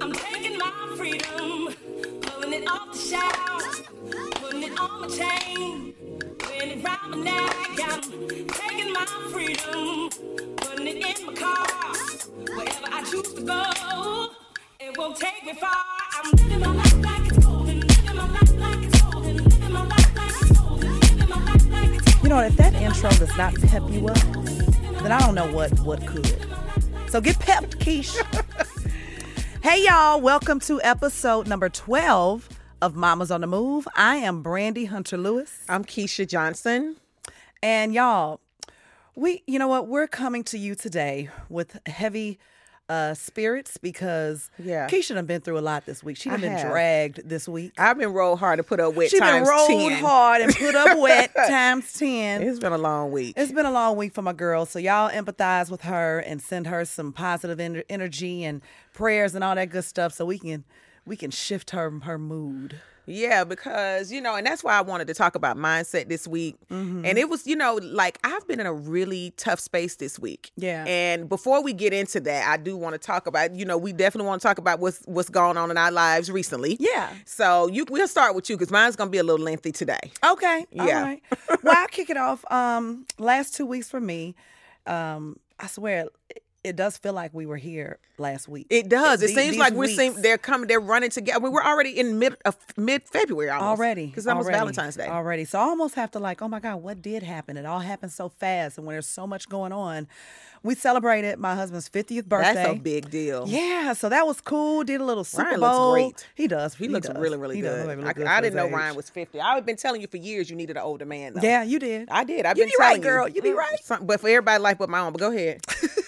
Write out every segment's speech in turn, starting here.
I'm taking my freedom, pulling it off the shelf, putting it on my chain, wearing it round my neck. I'm taking my freedom, putting it in my car, wherever I choose to go. It won't take me far. I'm living my life like it's it's golden, living my life like. You know, if that intro does not pep you up, then I don't know what what could. So get pepped, Keish. hey y'all, welcome to episode number 12 of Mamas on the Move. I am Brandy Hunter Lewis. I'm Keisha Johnson. And y'all, we you know what, we're coming to you today with heavy uh spirits because Yeah. Keisha done been through a lot this week. She done I been have. dragged this week. I've been rolled hard to put up wet She been rolled 10. hard and put up wet times 10. It's been a long week. It's been a long week for my girl, so y'all empathize with her and send her some positive en- energy and prayers and all that good stuff, so we can we can shift her her mood. Yeah, because, you know, and that's why I wanted to talk about mindset this week. Mm-hmm. And it was, you know, like I've been in a really tough space this week. Yeah. And before we get into that, I do want to talk about, you know, we definitely want to talk about what's what's going on in our lives recently. Yeah. So you we'll start with you because mine's gonna be a little lengthy today. Okay, Yeah. right. well, I'll kick it off. Um, last two weeks for me, um, I swear it, it does feel like we were here last week. It does. It The- seems these like we're seeing they're coming, they're running together. I mean, we're already in mid uh, of mid February already because almost Valentine's Day. already. So I almost have to like, oh my god, what did happen? It all happened so fast, and when there's so much going on, we celebrated my husband's 50th birthday. That's a big deal. Yeah, so that was cool. Did a little Super Ryan looks Bowl. great. He does. He, looks does. really, really He good. really I, good I didn't know his Ryan was 50. I've been telling you for years you needed an older man, though. Yeah, you did. I did. I've You been be right, telling girl. You be right. but for everybody life but my own. But go ahead.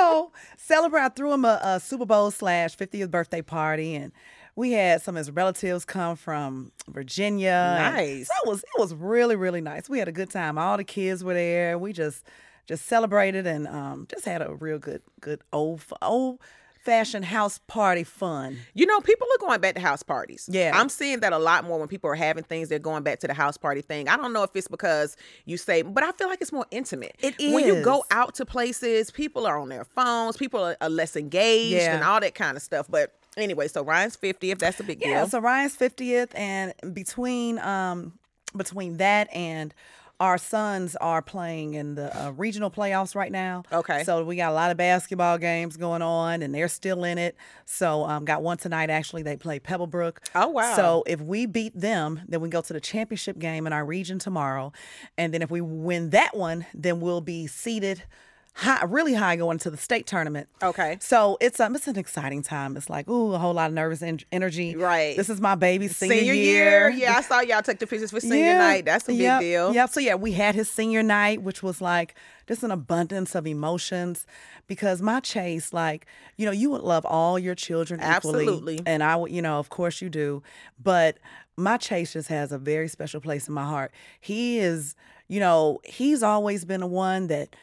so celebrate. I threw him a, a Super Bowl slash 50th birthday party, and we had some of his relatives come from Virginia. Nice. So it was it was really really nice. We had a good time. All the kids were there. We just just celebrated and um, just had a real good good old old fashioned house party fun. You know, people are going back to house parties. Yeah. I'm seeing that a lot more when people are having things, they're going back to the house party thing. I don't know if it's because you say, but I feel like it's more intimate. It When you go out to places, people are on their phones, people are, are less engaged Yeah. and all that kind of stuff. But anyway, so Ryan's 50th, that's a big Yeah, deal. so Ryan's 50th and between um between that and our sons are playing in the uh, regional playoffs right now. Okay. So we got a lot of basketball games going on and they're still in it. So um got one tonight actually they play Pebblebrook. Oh, wow. So if we beat them, then we go to the championship game in our region tomorrow. And then if we win that one, then we'll be seated high, really high going to the state tournament. Okay. So it's um it's an exciting time. It's like ooh a whole lot of nervous en- energy. Right. This is my baby's senior, Senior year. Yeah, I saw y'all took the pictures for senior Yeah. night. That's a big Yep. deal. Yep. So yeah, we had his senior night, which was like just an abundance of emotions. Because my chase, like, you know, you would love all your children equally. Absolutely. And I would, you know, of course you do. But my chase just has a very special place in my heart. He is, you know, he's always been the one that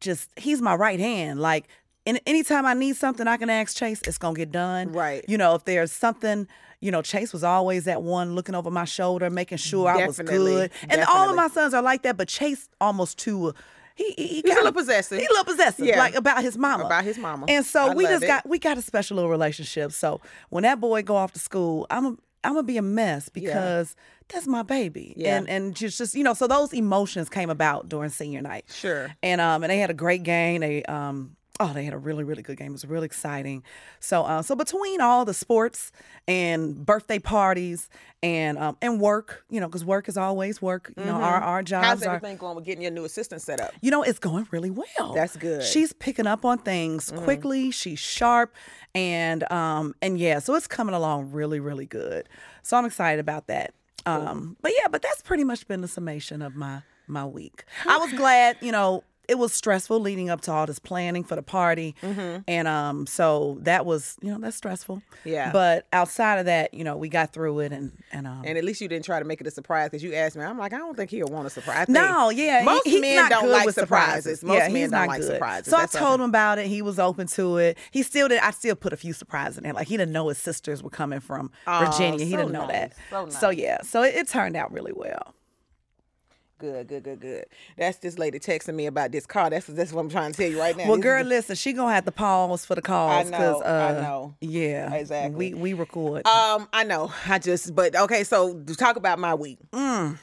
just he's my right hand. Like and anytime I need something, I can ask Chase. It's gonna get done. Right. You know, if there's something, you know, Chase was always that one looking over my shoulder, making sure I was Definitely. good. And all of my sons are like that, but Chase almost too. He, he, he He's a little possessive. He a little possessive, Yeah. like about his mama. About his mama. And so I we just it. got we got a special little relationship. So when that boy go off to school, I'm I'm gonna be a mess because that's my baby. Yeah. And and just just you know, so those emotions came about during senior night. Sure. And um and they had a great game. They um Oh, they had a really, really good game. It was really exciting. So, uh, so between all the sports and birthday parties and um, and work, you know, because work is always work. You know, our our Mm-hmm. How's jobs are. everything going with getting your new assistant set up? You know, it's going really well. That's good. Mm-hmm. She's picking up on things quickly. She's sharp, and um, and yeah, so it's coming along really, really good. So I'm excited about that. Um, but yeah, but that's pretty much been the summation of my my week. I was glad, you know. It was stressful leading up to all this planning for the party, and um, so that was, you know, that's stressful. Mm-hmm. Yeah. But outside of that, you know, we got through it, and and um, And at least you didn't try to make it a surprise because you asked me. I'm like, I don't think he'll want a surprise. No, yeah. Most he's men don't like with surprises. Most yeah, men don't like good. surprises. So That's I told him about it. He was open to it. He still did. I still put a few surprises in there. Like he didn't know his sisters were coming from Virginia. He so didn't know that. nice, so yeah. So it, it turned out really well. Good, good, good, good. That's this lady texting me about this car. That's that's what I'm trying to tell you right now. Well, This girl, listen. She gonna have to pause for the calls. know, 'cause, I uh, know. Yeah, Exactly. We we record. Um, I know. I just, but okay. So to talk about my week. Mm.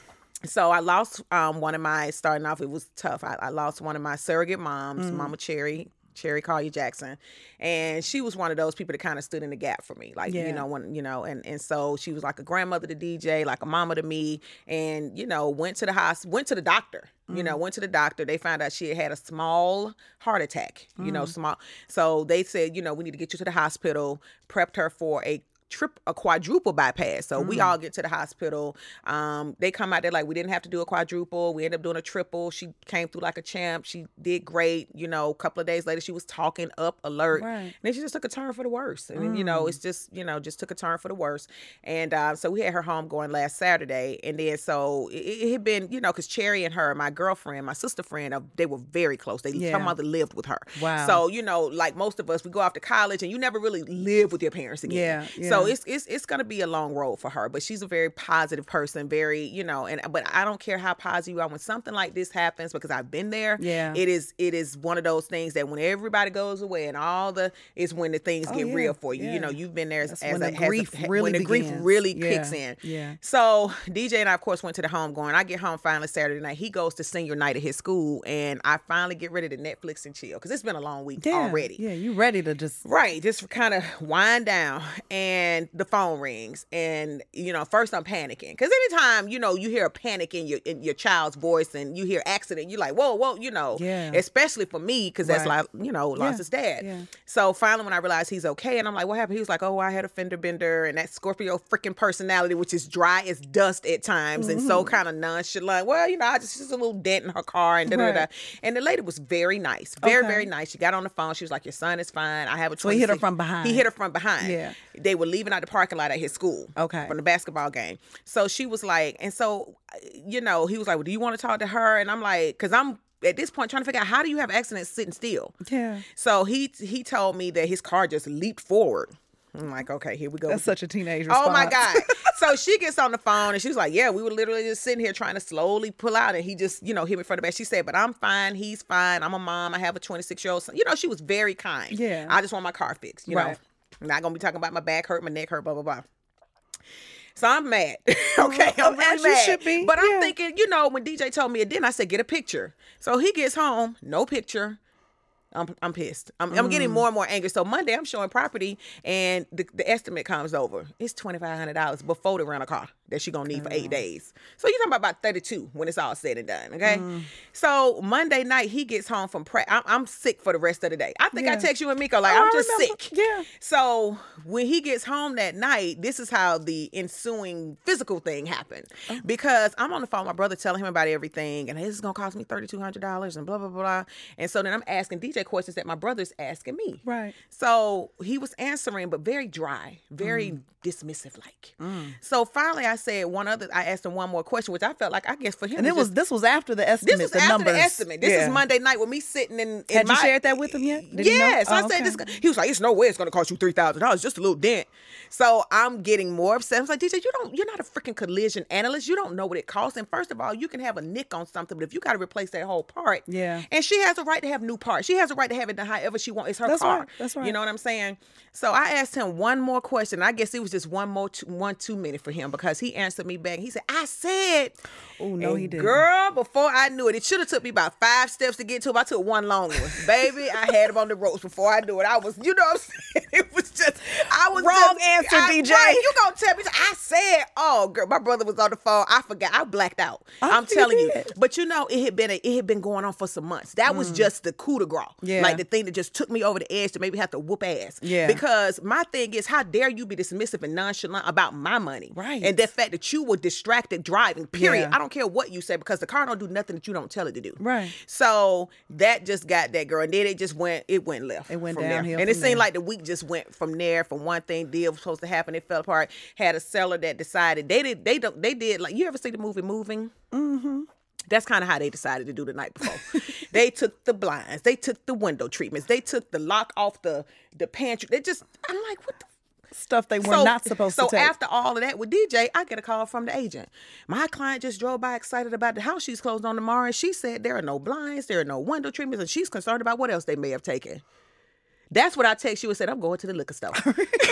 So I lost um one of my starting off. It was tough. I, I lost one of my surrogate moms, Mm. Mama Cherry. Cherry Collier Jackson, and she was one of those people that kind of stood in the gap for me, like Yeah. you know when you know, and and so she was like a grandmother to DJ, like a mama to me, and you know went to the hospital, went to the doctor, you Mm. know went to the doctor. They found out she had had a small heart attack, you Mm. know small. So they said you know we need to get you to the hospital, prepped her for a trip a quadruple bypass. So Mm. we all get to the hospital. Um, they come out there like we didn't have to do a quadruple. We ended up doing a triple. She came through like a champ. She did great. You know, a couple of days later she was talking up, alert. Right. And then she just took a turn for the worse. And then, you know, it's just, you know, just took a turn for the worse. And uh, so we had her home going last Saturday. And then so it, it had been, you know, because Cherry and her, my girlfriend, my sister friend, uh, they were very close. They Yeah. her mother lived with her. Wow. So, you know, like most of us, we go off to college and you never really live with your parents again. Yeah, So yeah. it's it's it's gonna be a long road for her, but she's a very positive person, very you know, and but I don't care how positive you are when something like this happens because I've been there. Yeah. it is it is one of those things that when everybody goes away and all the is when the things Oh, get yeah, real for you. yeah. You know, you've been there as, as when a, the as a- grief really when the grief really Yeah, kicks in. yeah. So DJ and I of course went to the home going. I get home finally Saturday night. He goes to senior night at his school, and I finally get ready to Netflix and chill because it's been a long week already. Yeah, you ready to just Right, just kind of wind down, and the phone rings, and you know, first I'm panicking because anytime you know you hear a panic in your in your child's voice, and you hear accident, you're like, whoa, whoa, you know, Yeah. Especially for me because that's Right. like you know lost Yeah, his dad. yeah. So finally, when I realized he's okay, and I'm like, what happened? He was like, oh, I had a fender bender, and that Scorpio freaking personality, which is dry as dust at times, and Mm-hmm. so kind of nonchalant. Well, you know, I just just a little dent in her car, and da da da. And the lady was very nice, very Okay. very nice. She got on the phone. She was like, your son is fine. I have a So he hit her from behind. He hit her from behind. Yeah. They were leaving out the parking lot at his school. Okay. From the basketball game. So she was like, and so, you know, he was like, well, do you want to talk to her? And I'm like, because I'm at this point trying to figure out how do you have accidents sitting still? Yeah. So he he told me that his car just leaped forward. I'm like, okay, here we go. That's such a teenage response. Oh my God. so she gets on the phone and she was like, Yeah, we were literally just sitting here trying to slowly pull out. And he just, you know, hit me from the back. She said, But I'm fine. He's fine. I'm a mom. I have a 26 year old son. You know, she was very kind. Yeah. I just want my car fixed. You Right. know, I'm not to be talking about my back hurt, my neck hurt, blah, blah, blah. So I'm mad. okay. I'm really mad. should be, But I'm thinking, you know, when DJ told me it didn't, I said, Get a picture. So he gets home, no picture. I'm, I'm pissed. I'm, I'm getting Mm. more and more angry. So Monday, I'm showing property, and the, the estimate comes over. It's twenty five hundred dollars before the rental car that she gonna need for Mm. eight days. So you're talking about about thirty two when it's all said and done. Okay. Mm. So Monday night, he gets home from prep. I'm, I'm sick for the rest of the day. I think I text you and Miko like Oh, I'm just sick. Yeah. So when he gets home that night, this is how the ensuing physical thing happened. Oh. Because I'm on the phone, with my brother telling him about everything, and this is gonna cost me thirty two hundred dollars, and blah blah blah. And so then I'm asking DJ questions that my brother's asking me. Right. So he was answering, but very dry, very Mm. dismissive like. So finally, I said one other. I asked him one more question, which I felt like I guess for him And it was just- this was after the estimate. this was after numbers. the estimate. This Yeah. is Monday night with me sitting in. in Had you shared that with him yet? Did? Yeah. So I Oh, said okay. this. He was like, "It's no way it's going to cost you three thousand dollars, just a little dent." So I'm getting more upset. I was like, "DJ, you don't. You're not a freaking collision analyst. You don't know what it costs. And first of all, you can have a nick on something, but if you got to replace that whole part, Yeah. And she has a right to have new parts. She has a right to have it however she wants. It's her That's car. right. That's right. You know what I'm saying? So I asked him one more question. I guess it was just one more, too, one too many for him because he answered me back. He said, "I said." Oh, no, he didn't. Girl, before I knew it, it should have took me about five steps to get to him. I took one long one. Baby, I had him on the ropes before I knew it. I was, you know what I'm saying? It was just, I was Wrong just- answer, I- DJ. right, you gonna tell me? I said, oh, girl, my brother was on the phone. I forgot. I blacked out. I I'm telling you. did. But you know, it had been a, it had been going on for some months. That was just the coup de grace. Mm. Yeah. Like the thing that just took me over the edge to maybe have to whoop ass. Yeah. Because my thing is, how dare you be dismissive and nonchalant about my money? Right. And the fact that you were distracted driving. Period. Yeah. I don't care what you say because the car don't do nothing that you don't tell it to do. Right. So that just got that girl, and then it just went. It went left. It went downhill and it seemed there. like the week just went from there. From one thing, deal was supposed to happen, it fell apart. Had a seller that decided they did. They don't. They did like you ever see the movie Moving? Mm-hmm. That's kind of how they decided to do the night before. they took the blinds, they took the window treatments, they took the lock off the the pantry. They just. I'm like, what the Stuff they were not supposed so to take. So after all of that with DJ, I get a call from the agent. My client just drove by excited about the house she's closed on tomorrow, and she said there are no blinds, there are no window treatments, and she's concerned about what else they may have taken. That's what I text you and said, I'm going to the liquor store.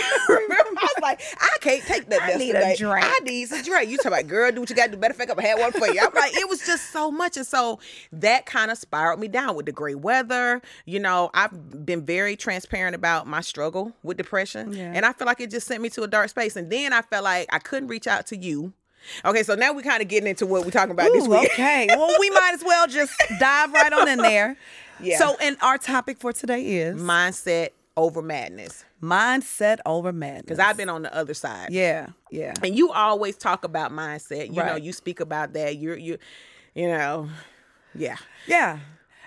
Remember? I like, I can't take that. I need a drink. I need some drink. You talking about, girl, do what you got to do. Matter of fact, I'm had one for you. I'm like, it was just so much. And so that kind of spiraled me down with the great weather. You know, I've been very transparent about my struggle with depression. Yeah. And I feel like it just sent me to a dark space. And then I felt like I couldn't reach out to you. Okay, so now we're kind of getting into what we're talking about this week. okay. Well, we might as well just dive right on in there. Yeah. So, and our topic for today is Mindset over madness. mindset over madness. Because I've been on the other side. Yeah, yeah. And you always talk about mindset. You know, you speak about that. You're you you know, yeah. Yeah.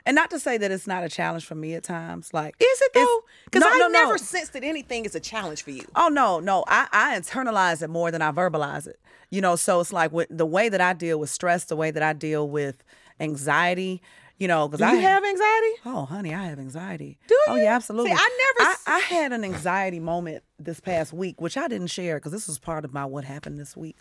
And not to say that it's not a challenge for me at times. Like, Is it though? Because no, I no, never no. sensed that anything is a challenge for you. Oh no, no. I, I internalize it more than I verbalize it. You know, so it's like with the way that I deal with stress, the way that I deal with anxiety. You know, because I you have anxiety? Oh, honey, I have anxiety. Do you? Oh, yeah, absolutely. See, I never I had an anxiety moment this past week, which I didn't share because this was part of my what happened this week.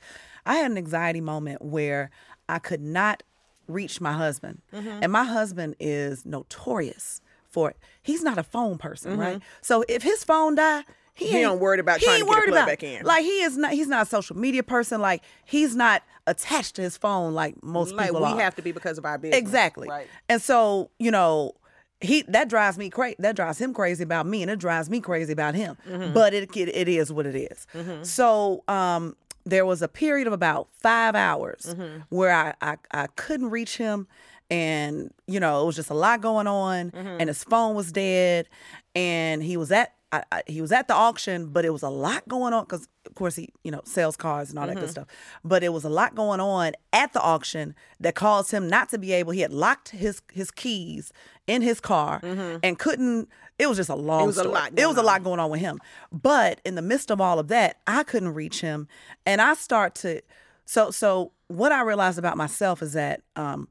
I had an anxiety moment where I could not reach my husband, Mm-hmm. and my husband is notorious for it. He's not a phone person, right? So if his phone die. He, Mm-hmm. He ain't- don't worried about trying to get worried about back in. Like he is not. He's not a social media person. Like he's not attached to his phone like most people. Like people we are. have to be because of our business. Exactly. Right. And so, you know, he that drives me crazy. That drives him crazy about me, and it drives me crazy about him. Mm-hmm. But it, it it is what it is. So um, there was a period of about five hours Mm-hmm. where I, I I couldn't reach him, and you know it was just a lot going on, Mm-hmm. and his phone was dead, and he was at. I, I, he was at the auction, but it was a lot going on because, of course, he you know sells cars and all that good stuff. But it was a lot going on at the auction that caused him not to be able. He had locked his his keys in his car and couldn't. It was just a long. was a story. lot It was a lot going on with him. But in the midst of all of that, I couldn't reach him, and I start to. So so what I realized about myself is that um,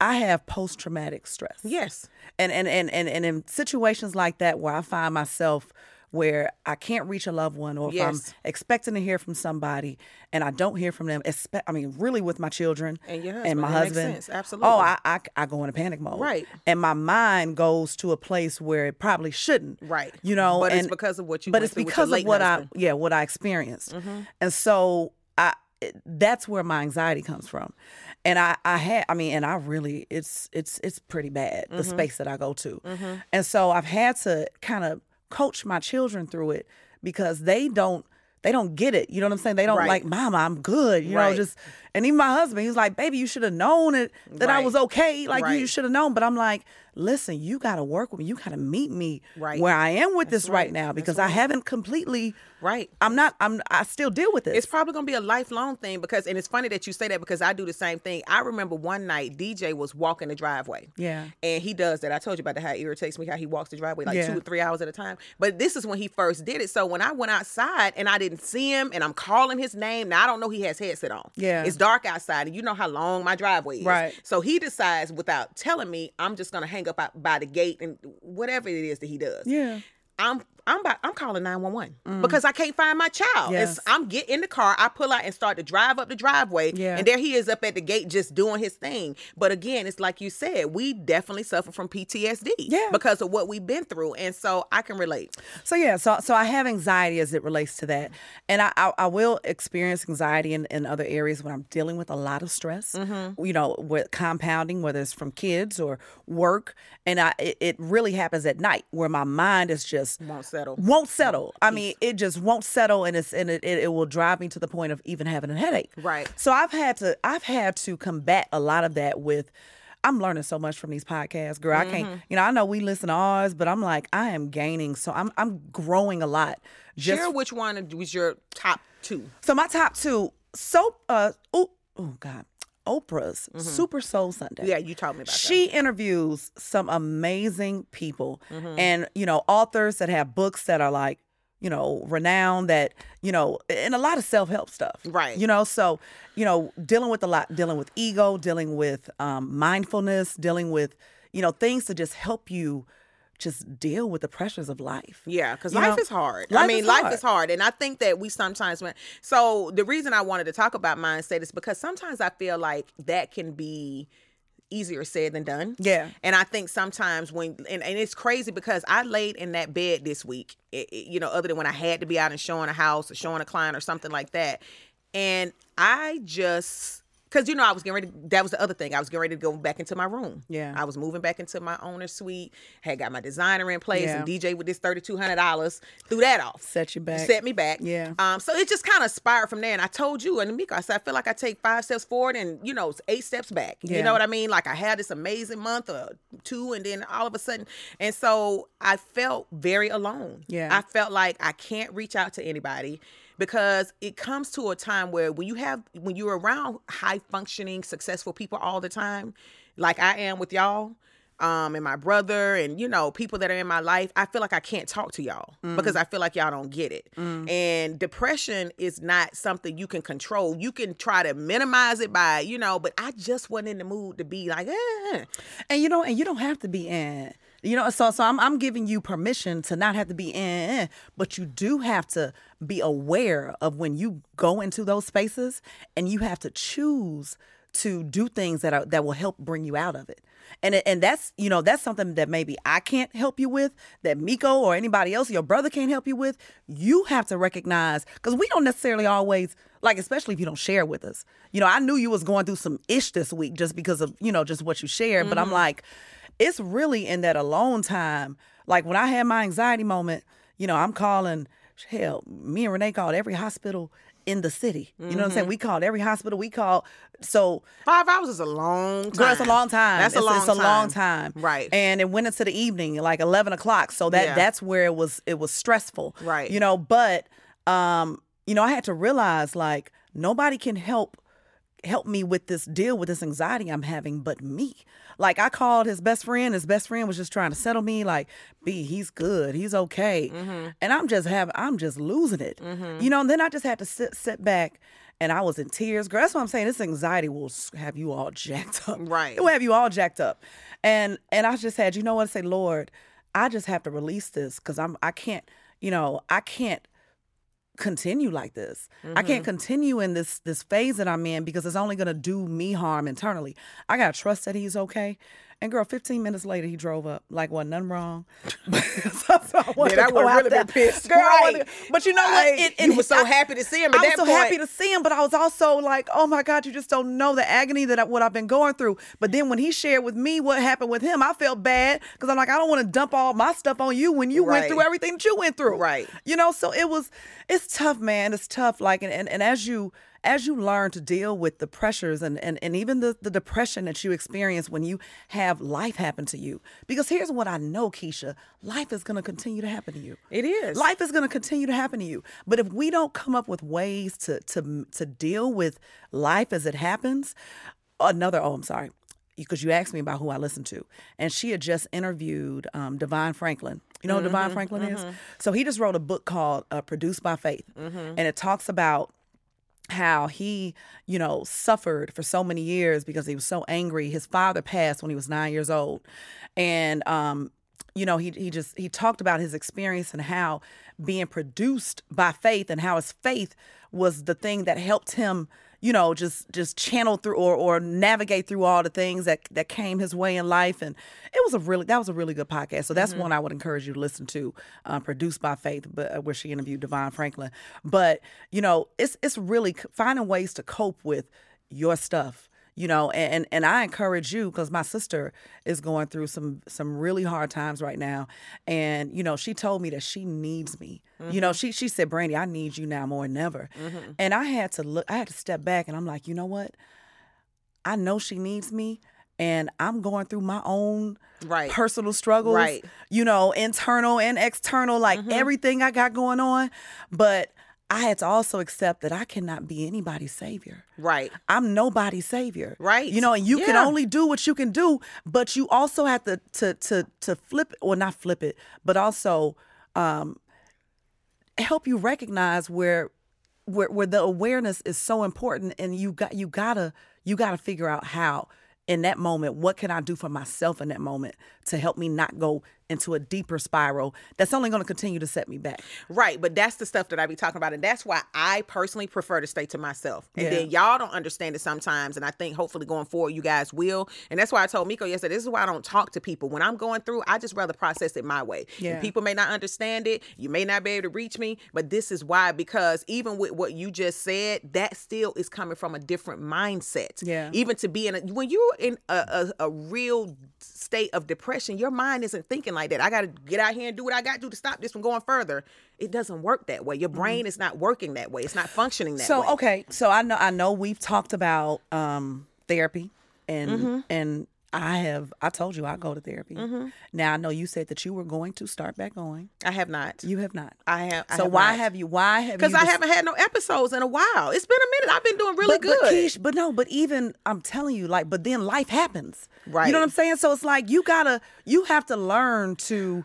I have post traumatic stress Yes. and and and and and in situations like that where I find myself where I can't reach a loved one or if I'm expecting to hear from somebody and I don't hear from them, espe- I mean, really with my children And your and my husband. Absolutely. Oh, I, I I go into panic mode. Right. And my mind goes to a place where it probably shouldn't. Right. You know, But it's and, because of what you But it's through with your because of what husband. Mm-hmm. I yeah what I experienced, and so that's where my anxiety comes from, and I I had I mean and I really it's it's it's pretty bad Mm-hmm. the space that I go to, and so I've had to kind of coach my children through it because they don't they don't get it. You know what I'm saying? They don't Right. like, Mama, I'm good. You Right. know, just and even my husband, he's like, Baby, you should have known it that I was okay. Like you should have known. But I'm like, listen, you gotta work with me. You gotta meet me Right. where I am with this right, right. now That's because I haven't completely Right. I'm not I'm I still deal with this. It's probably gonna be a lifelong thing because, and it's funny that you say that because I do the same thing. I remember one night DJ was walking the driveway. Yeah. And he does that. I told you about that, how it irritates me how he walks the driveway like Yeah. two or three hours at a time. But this is when he first did it. So when I went outside and I didn't see him and I'm calling his name, now I don't know he has headset on. Yeah. It's dark outside and you know how long my driveway is. Right. So he decides without telling me, I'm just gonna hang up out by the gate and whatever it is that he does. Yeah. I'm I'm about, I'm calling 911 because I can't find my child. Mm. Yes. I'm get in the car, I pull out and start to drive up the driveway, Yeah. and there he is up at the gate just doing his thing. But again, it's like you said, we definitely suffer from PTSD Yeah. because of what we've been through, and so I can relate. So yeah, so so I have anxiety as it relates to that, and I I, I will experience anxiety in, in other areas when I'm dealing with a lot of stress. Mm-hmm. You know, with compounding, whether it's from kids or work, and I it, it really happens at night where my mind is just settle. won't settle. I mean, it just won't settle, and it's and it, it, it will drive me to the point of even having a headache. Right. So I've had to I've had to combat a lot of that with. I'm learning so much from these podcasts, girl. I Mm-hmm. can't, you know, I know we listen to ours, but I'm like, I am gaining. So I'm I'm growing a lot. Just Share which one was your top two. so my top two, soap. Uh, oh, oh God, Oprah's Super Soul Sunday. Mm-hmm. Yeah, you told me about that. She interviews some amazing people Mm-hmm. and, you know, authors that have books that are like, you know, renowned that, you know, and a lot of self help stuff. Right. You know, so, you know, dealing with a lot, dealing with ego, dealing with um, mindfulness, dealing with, you know, things to just help you just deal with the pressures of life. Yeah, because life know, is hard. I mean, is life hard. is hard. And I think that we sometimes when so the reason I wanted to talk about mindset is because sometimes I feel like that can be easier said than done. Yeah. And I think sometimes when and, and it's crazy because I laid in that bed this week, it, it- you know, other than when I had to be out and showing a house or showing a client or something like that. And I just because you know I was getting ready. That was the other thing. I was getting ready to go back into my room. Yeah. I was moving back into my owner's suite. Had got my designer in place and DJ with this thirty two hundred dollars. Threw that off. Set you back. Set me back. Yeah. Um. So it just kind of spiraled from there. And I told you and Miko, I said I feel like I take five steps forward and you know eight steps back. Yeah. You know what I mean? Like I had this amazing month or two, and then all of a sudden, and so I felt very alone. Yeah. I felt like I can't reach out to anybody because it comes to a time where when you have when you're around high functioning successful people all the time like i am with y'all um and my brother and you know people that are in my life i feel like i can't talk to y'all because i feel like y'all don't get it and depression is not something you can control you can try to minimize it by you know but i just wasn't in the mood to be like eh. And you know, and you don't have to be in. You know, so so I'm I'm giving you permission to not have to be in, but you do have to be aware of when you go into those spaces and you have to choose to do things that are that will help bring you out of it. And and that's, you know, that's something that maybe I can't help you with, that Miko or anybody else, your brother can't help you with. You have to recognize cuz we don't necessarily always like especially if you don't share with us. You know, I knew you was going through some ish this week just because of, you know, just what you shared, but I'm mm-hmm. like it's really in that alone time. Like when I had my anxiety moment, you know, I'm calling, hell, me and Renee called every hospital in the city. You know what I'm saying? We called every hospital. We called, so, five hours is a long time girl, it's a long time. that's a It's- long it's a time long time. right And it went into the evening, like 11 o'clock. So that Yeah. that's where it was, it was stressful. Right. You know, but, um, you know, I had to realize like nobody can help help me with this deal with this anxiety I'm having but me. Like I called his best friend, his best friend was just trying to settle me like, "B, he's good. He's okay." Mm-hmm. And I'm just having I'm just losing it. Mm-hmm. You know, and then I just had to sit sit back and I was in tears. Girl, that's what I'm saying. This anxiety will have you all jacked up. Right. It will have you all jacked up. And and I just had, you know what, say, Lord, I just have to release this because I'm I can't, you know, I can't continue like this. I Mm-hmm. can't continue in this this phase that I'm in because it's only gonna do me harm internally. I gotta trust that he's okay. And girl, 15 minutes later, he drove up like wasn't nothing wrong. so, so I wanted to go would really there. been pissed. Girl, Right. wanted but you know what? Right. It, You were so I- happy to see him at I was so point. happy to see him, but I was also like, oh my God, you just don't know the agony that I, what I've been going through. But then when he shared with me what happened with him, I felt bad because I'm like, I don't want to dump all my stuff on you when you went through everything that you went through. Right. You know, so it was, it's tough, man. It's tough. Like, and, and, and as you, as you learn to deal with the pressures and, and, and even the, the depression that you experience when you have life happen to you. Because here's what I know, Keisha life is going to continue to happen to you. It is. Life is going to continue to happen to you. But if we don't come up with ways to, to, to deal with life as it happens, another, oh, I'm sorry. Because you asked me about who I listen to, and she had just interviewed um, DeVon Franklin. You know who DeVon Franklin is? So he just wrote a book called uh, "Produced by Faith," and it talks about how he, you know, suffered for so many years because he was so angry. His father passed when he was nine years old, and um, you know, he he just he talked about his experience and how being produced by faith and how his faith was the thing that helped him, you know, just just channel through or or navigate through all the things that that came his way in life. And it was a really that was a really good podcast. So that's one I would encourage you to listen to, uh, produced by Faith, but uh, where she interviewed DeVon Franklin. But you know, it's it's really finding ways to cope with your stuff you know and and i encourage you because my sister is going through some some really hard times right now and you know she told me that she needs me. You know mm-hmm. she she said brandy i need you now more than ever. Mm-hmm. And i had to look i had to step back and i'm like you know what? I know she needs me and i'm going through my own Right. personal struggles Right. you know internal and external like mm-hmm. everything i got going on but i had to also accept that i cannot be anybody's savior Right. I'm nobody's savior. Right. You know, and you can only do what you can do, but you also have to to to to flip or not flip it, but also um help you recognize where where where the awareness is so important and you got you gotta you gotta figure out how in that moment what can i do for myself in that moment to help me not go into a deeper spiral that's only going to continue to set me back Right, but that's the stuff that I be talking about, and that's why I personally prefer to stay to myself. And Yeah. then y'all don't understand it sometimes, and I think hopefully going forward you guys will. And that's why I told Miko yesterday, this is why I don't talk to people when I'm going through. I just rather process it my way. Yeah. And people may not understand it, you may not be able to reach me, but this is why because even with what you just said, that still is coming from a different mindset. Yeah. Even to be in a, when you're in a, a, a real state of depression, your mind isn't thinking like that. I got to get out here and do what I got to do to stop this from going further. It doesn't work that way. Your brain is not working that way. It's not functioning that Mm-hmm. so okay so i know i know we've talked about um therapy and Mm-hmm. and i have i told you i go to therapy Mm-hmm. now i know you said that you were going to start back going I have not. you have not I have. I so have why not. have you why have you Because I haven't had no episodes in a while. It's been a minute. I've been doing really but, good. But, Keish, but no, but even I'm telling you, like, but then life happens. Right. You know what I'm saying? So it's like you gotta, you have to learn to,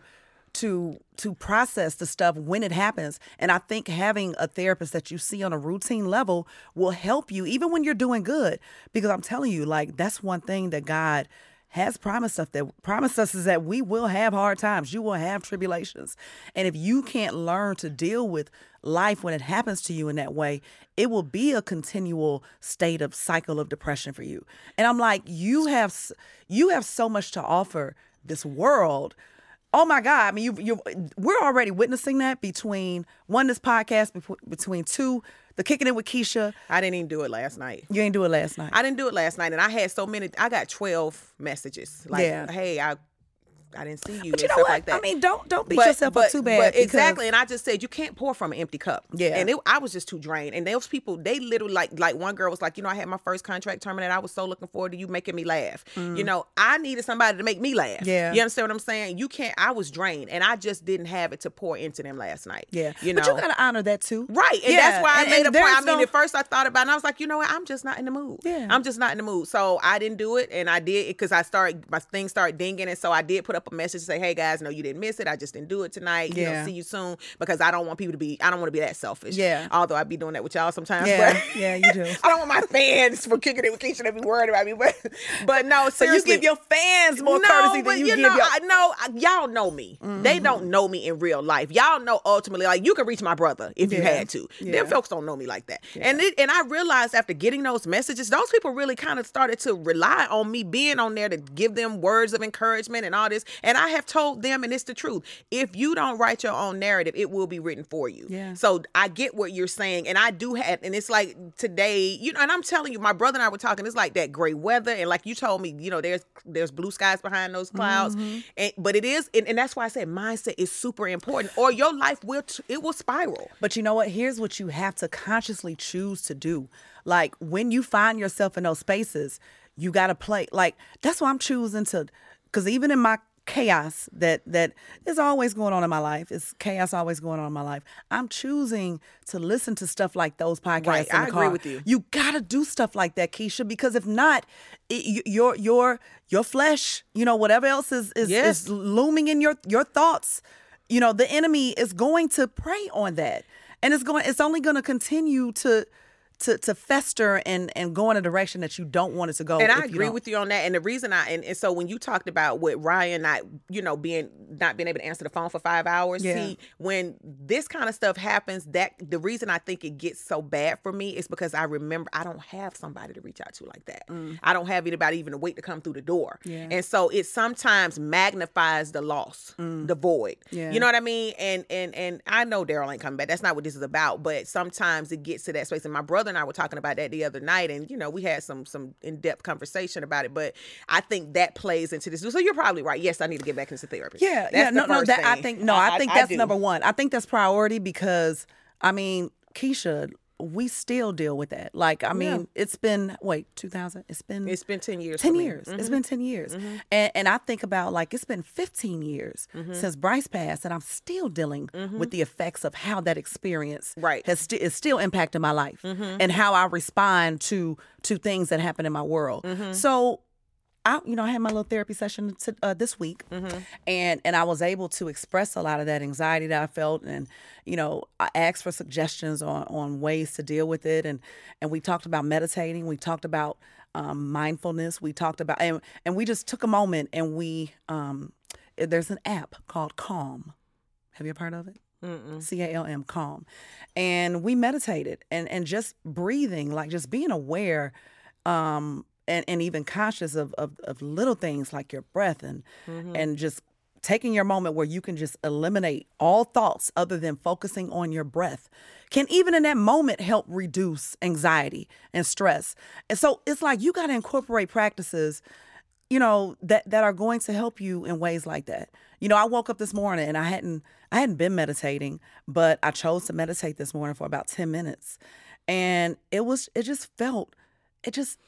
to, to process the stuff when it happens. And I think having a therapist that you see on a routine level will help you, even when you're doing good. Because I'm telling you, like, that's one thing that God has promised us that promised us is that we will have hard times. You will have tribulations. And if you can't learn to deal with life when it happens to you in that way, it will be a continual state of cycle of depression for you. And I'm like, you have you have so much to offer this world. Oh my God! I mean, you you we're already witnessing that between one this podcast between, two the kicking it with Keisha. I didn't even do it last night. You ain't do it last night. I didn't do it last night, and I had so many. I got twelve messages. Like, Yeah. hey, I, I didn't see you but and you know stuff what? like that. I mean, don't don't beat yourself up too bad. But because- exactly, and I just said you can't pour from an empty cup. Yeah. and it, I was just too drained. And those people, they literally like like one girl was like, you know, I had my first contract terminated. I was so looking forward to you making me laugh. You know, I needed somebody to make me laugh. Mm. Yeah. you understand what I'm saying? You can't. I was drained, and I just didn't have it to pour into them last night. Yeah, you know, but you gotta honor that too, Right. And Yeah, that's why I and- made and a point. I mean, no- at first I thought about it and I was like, you know what? I'm just not in the mood. Yeah. I'm just not in the mood. So I didn't do it. And I did it because I started, my thing started dinging. And so I did put up a message to say, hey guys, no, you didn't miss it. I just didn't do it tonight. You know, Yeah. see you soon because I don't want people to be, I don't want to be that selfish. Yeah. Although I be doing that with y'all sometimes. Yeah, But yeah, you do. I don't want my fans for kicking it with Keisha to be worried about me. But, but no, So you give your fans more no, courtesy than you, you give know, your. I know I- y'all know me. They mm-hmm. don't know me in real life. Y'all know ultimately, like you can reach my brother if you had to. Yeah. Them folks don't know me like that. And it, and I realized after getting those messages, those people really kind of started to rely on me being on there to give them words of encouragement and all this. And I have told them, and it's the truth. If you don't write your own narrative, it will be written for you. Yeah. So I get what you're saying, and I do have, and it's like today, you know, and I'm telling you, my brother and I were talking. It's like that gray weather, and like you told me, you know, there's there's blue skies behind those clouds, Mm-hmm. and but it is, and, and that's why I said mindset is super important, or your life will t- it will spiral. But you know what? Here's what you have to consciously choose to do. Like when you find yourself in those spaces, you got to play. Like that's why I'm choosing to, because even in my chaos that that is always going on in my life, it's chaos always going on in my life. I'm choosing to listen to stuff like those podcasts. Right, I the agree with you. You got to do stuff like that, Keisha, because if not, it, your your your flesh, you know, whatever else is is, Yes. is looming in your your thoughts you know the enemy is going to prey on that and it's going it's only going to continue to to to fester and and go in a direction that you don't want it to go. and I agree with you on that. And the reason I and, and so when you talked about with Ryan not, you know, being not being able to answer the phone for five hours, Yeah. see, when this kind of stuff happens, that the reason I think it gets so bad for me is because I remember I don't have somebody to reach out to like that. I don't have anybody even to wait to come through the door. Mm. Yeah. And so it sometimes magnifies the loss, the void. Mm. Yeah. You know what I mean? And and and I know Daryl ain't coming back. That's not what this is about. But sometimes it gets to that space. And my brother and I were talking about that the other night, and you know we had some some in depth conversation about it. But I think that plays into this. So you're probably right. Yes, I need to get back into therapy. Yeah, That's yeah, no, no, that I think no, I, think that's do. number one. I think that's priority because I mean, Keisha, we still deal with that. Like, I mean, it's been wait, two thousand. It's been It's been ten years. 10 for me. years. It's been 10 years. And, and I think about like it's been 15 years Mm-hmm. since Bryce passed, and I'm still dealing with the effects of how that experience Right. Mm-hmm. has sti- is still impacting my life and how I respond to to things that happen in my world. Mm-hmm. So I, you know, I had my little therapy session to, uh, this week, Mm-hmm. and and I was able to express a lot of that anxiety that I felt, and you know, I asked for suggestions on on ways to deal with it, and and we talked about meditating, we talked about um, mindfulness, we talked about, and and we just took a moment and we, um, there's an app called Calm. Have you ever heard of it? C A L M, calm. And we meditated and, and just breathing, like just being aware um, and, and even conscious of, of, of little things like your breath and, mm-hmm. and just taking your moment where you can just eliminate all thoughts other than focusing on your breath can even in that moment help reduce anxiety and stress. And so it's like you got to incorporate practices you know that that are going to help you in ways like that. You know i woke up this morning and i hadn't i hadn't been meditating but i chose to meditate this morning for about 10 minutes. And it was it just felt it just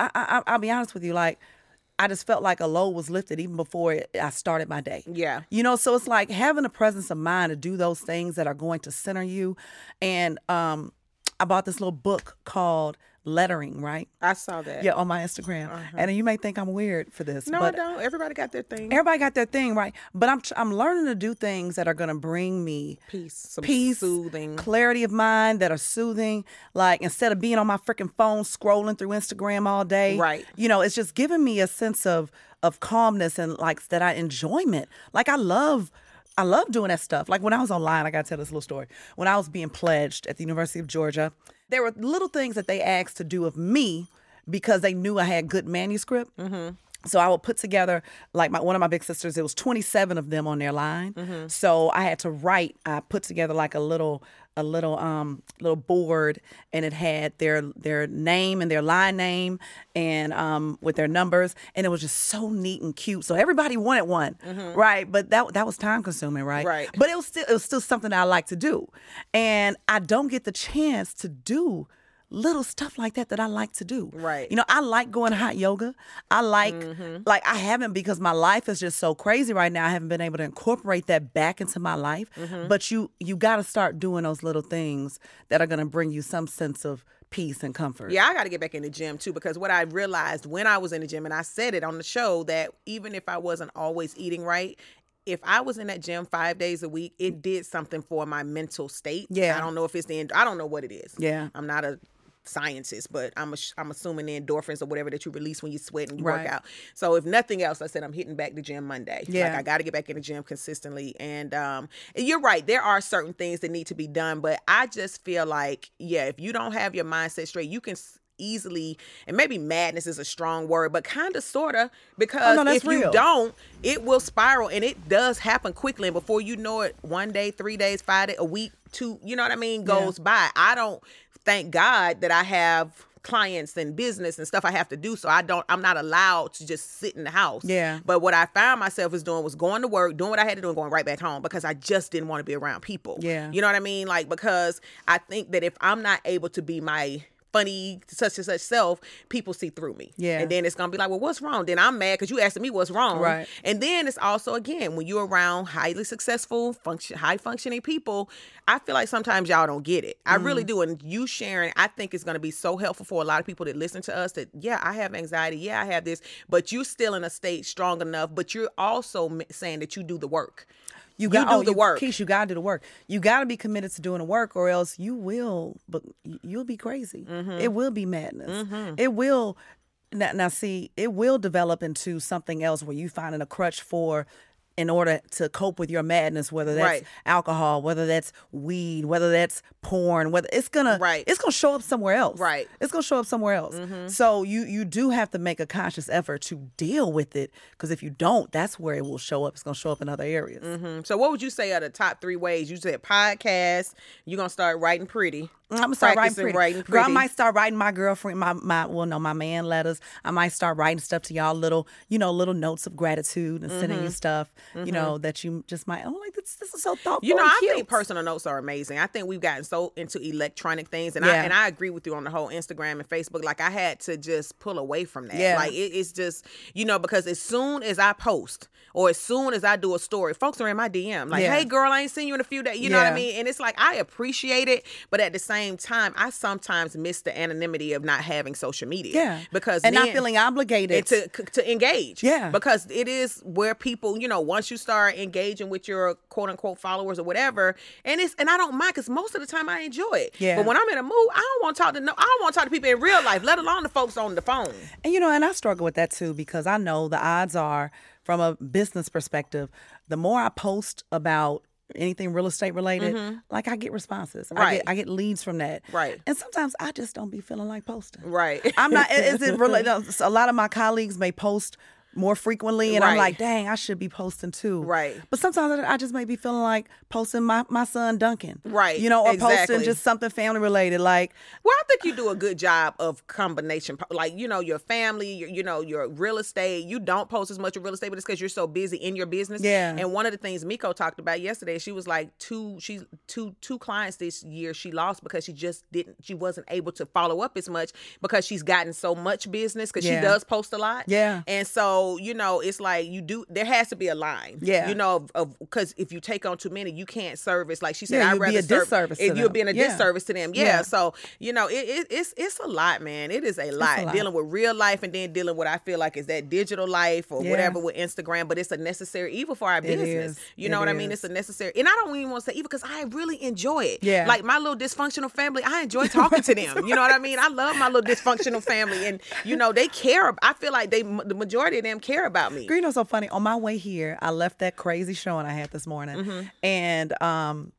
i, I i'll be honest with you like i just felt like a load was lifted even before it, i started my day Yeah. you know so it's like having a presence of mind to do those things that are going to center you and um i bought this little book called lettering right I saw that. yeah on my instagram uh-huh. and you may think i'm weird for this No, but I don't. Everybody got their thing. Everybody got their thing, right? But I'm I'm learning to do things that are going to bring me Peace. Peace, soothing. clarity of mind that are soothing. Like instead of being on my freaking phone scrolling through Instagram all day, Right. You know, it's just giving me a sense of of calmness and like that I enjoyment. Like I love. I love doing that stuff. Like when I was online, I got to tell this little story. When I was being pledged at the University of Georgia, there were little things that they asked to do of me because they knew I had good manuscript. Mm-hmm. So I would put together like my one of my big sisters. It was 27 of them on their line. Mm-hmm. So I had to write. I put together like a little a little um little board, and it had their their name and their line name, and um with their numbers, and it was just so neat and cute. So everybody wanted one, right? But that that was time consuming, right? Right. But it was still it was still something that I like to do, and I don't get the chance to do little stuff like that that I like to do. Right. You know, I like going to hot yoga. I like Mm-hmm. like I haven't because my life is just so crazy right now. I haven't been able to incorporate that back into my life. Mm-hmm. But you you got to start doing those little things that are going to bring you some sense of peace and comfort. Yeah, I got to get back in the gym too because what I realized when I was in the gym, and I said it on the show that even if I wasn't always eating right, if I was in that gym five days a week, it did something for my mental state. Yeah. I don't know if it's the end. I don't know what it is. Yeah. I'm not a scientist, but I'm I'm assuming the endorphins or whatever that you release when you sweat and you Right. work out. So if nothing else, I said I'm hitting back the gym Monday. Yeah. Like I got to get back in the gym consistently. And um, and you're right. There are certain things that need to be done, but I just feel like yeah, if you don't have your mindset straight, you can. easily and maybe madness is a strong word but kind of sort of because Oh, no, if you don't it will spiral and it does happen quickly and before you know it one day three days five days a week two you know what i mean goes by i don't thank god that i have clients and business and stuff i have to do so i don't i'm not allowed to just sit in the house Yeah. but what i found myself is doing was going to work doing what i had to do and going right back home because i just didn't want to be around people Yeah. you know what i mean like because i think that if i'm not able to be my funny such and such self people see through me Yeah. and then it's gonna be like well what's wrong then i'm mad because you asking me what's wrong Right. and then it's also again when you're around highly successful, function, high functioning people. I feel like sometimes y'all don't get it. I Mm-hmm. really do. And you sharing, I think is to be so helpful for a lot of people that listen to us. That yeah, I have anxiety. Yeah, I have this, but you're still in a state strong enough. But you're also saying that you do the work. You got to do oh, the you, work. Keish, you gotta do the work. You gotta be committed to doing the work, or else you will. But you'll be crazy. Mm-hmm. It will be madness. It will. Now, now, see, it will develop into something else where you finding a crutch for. In order to cope with your madness, whether that's Right. alcohol, whether that's weed, whether that's porn, whether it's gonna, Right. it's gonna show up somewhere else. Right. Mm-hmm. It's gonna show up somewhere else. So you you do have to make a conscious effort to deal with it, because if you don't, that's where it will show up. It's gonna show up in other areas. Mhm. So what would you say are the top three ways? You said podcast. You're gonna start writing pretty. I'm gonna start writing pretty. writing Girl, I might start writing my girlfriend, my my well, no, my man letters. I might start writing stuff to y'all, little you know, little notes of gratitude and sending Mm-hmm. you stuff, you know, that you just might. Oh, like this, this is so thoughtful. You know, I cute. think personal notes are amazing. I think we've gotten so into electronic things, and I and I agree with you on the whole Instagram and Facebook. Like I had to just pull away from that. Yeah. Like it, it's just you know because as soon as I post or as soon as I do a story, folks are in my DM like, Yeah. "Hey, girl, I ain't seen you in a few days." You know what I mean? And it's like I appreciate it, but at the same time, I sometimes miss the anonymity of not having social media. Yeah, because and not feeling obligated to to engage. Yeah. because it is where people, you know, once you start engaging with your quote unquote followers or whatever, and it's and I don't mind because most of the time I enjoy it. Yeah. But when I'm in a mood, I don't want to talk to no, I don't want to talk to people in real life, let alone the folks on the phone. And you know, and I struggle with that too because I know the odds are, from a business perspective, the more I post about anything real estate related, like I get responses. I Mm-hmm. Right. get I get leads from that. Right. And sometimes I just don't be feeling like posting. Right. I'm not. Is it related? A lot of my colleagues may post more frequently, and I'm like, dang, I should be posting too. Right. But sometimes I I just may be feeling like posting my, my son Duncan. Right, You know, or exactly. posting just something family related, like Well, I think you do a good job of combination, like you know your family, your, you know your real estate. You don't post as much of real estate, but it's because you're so busy in your business. Yeah. And one of the things Miko talked about yesterday, she was like two, she's two two clients this year she lost because she just didn't, she wasn't able to follow up as much because she's gotten so much business because Yeah. she does post a lot. Yeah. And so you know it's like you do. There has to be a line. Yeah. You know, of because if you take on too many, you can't service. Like she said, Yeah, I'd you'd be rather a serve- disservice If you're being a Yeah. disservice to them, yeah. Yeah. So you know, it, it, it's it's a lot, man. It is a lot. lot. dealing with real life and then dealing with I feel like is that digital life or whatever with Instagram. But it's a necessary evil for our business. is. You It know what I mean? It's a necessary, and I don't even want to say evil because I really enjoy it. Yeah. Like my little dysfunctional family, I enjoy talking to them. You know what I mean? I love my little dysfunctional family, and you know they care. I feel like they the majority of them care about me. Girl, you know, so funny. On my way here, I left that crazy showing I had this morning, Mm-hmm. and um,